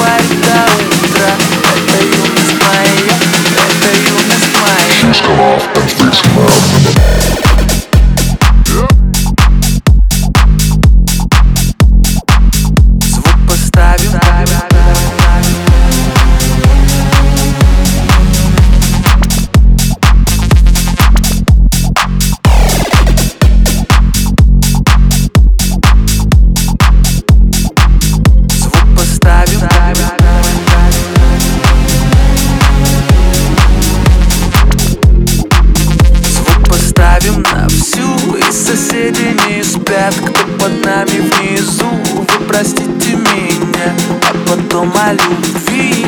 говори до утра Это юность моя, под нами внизу. Вы простите меня А потом о любви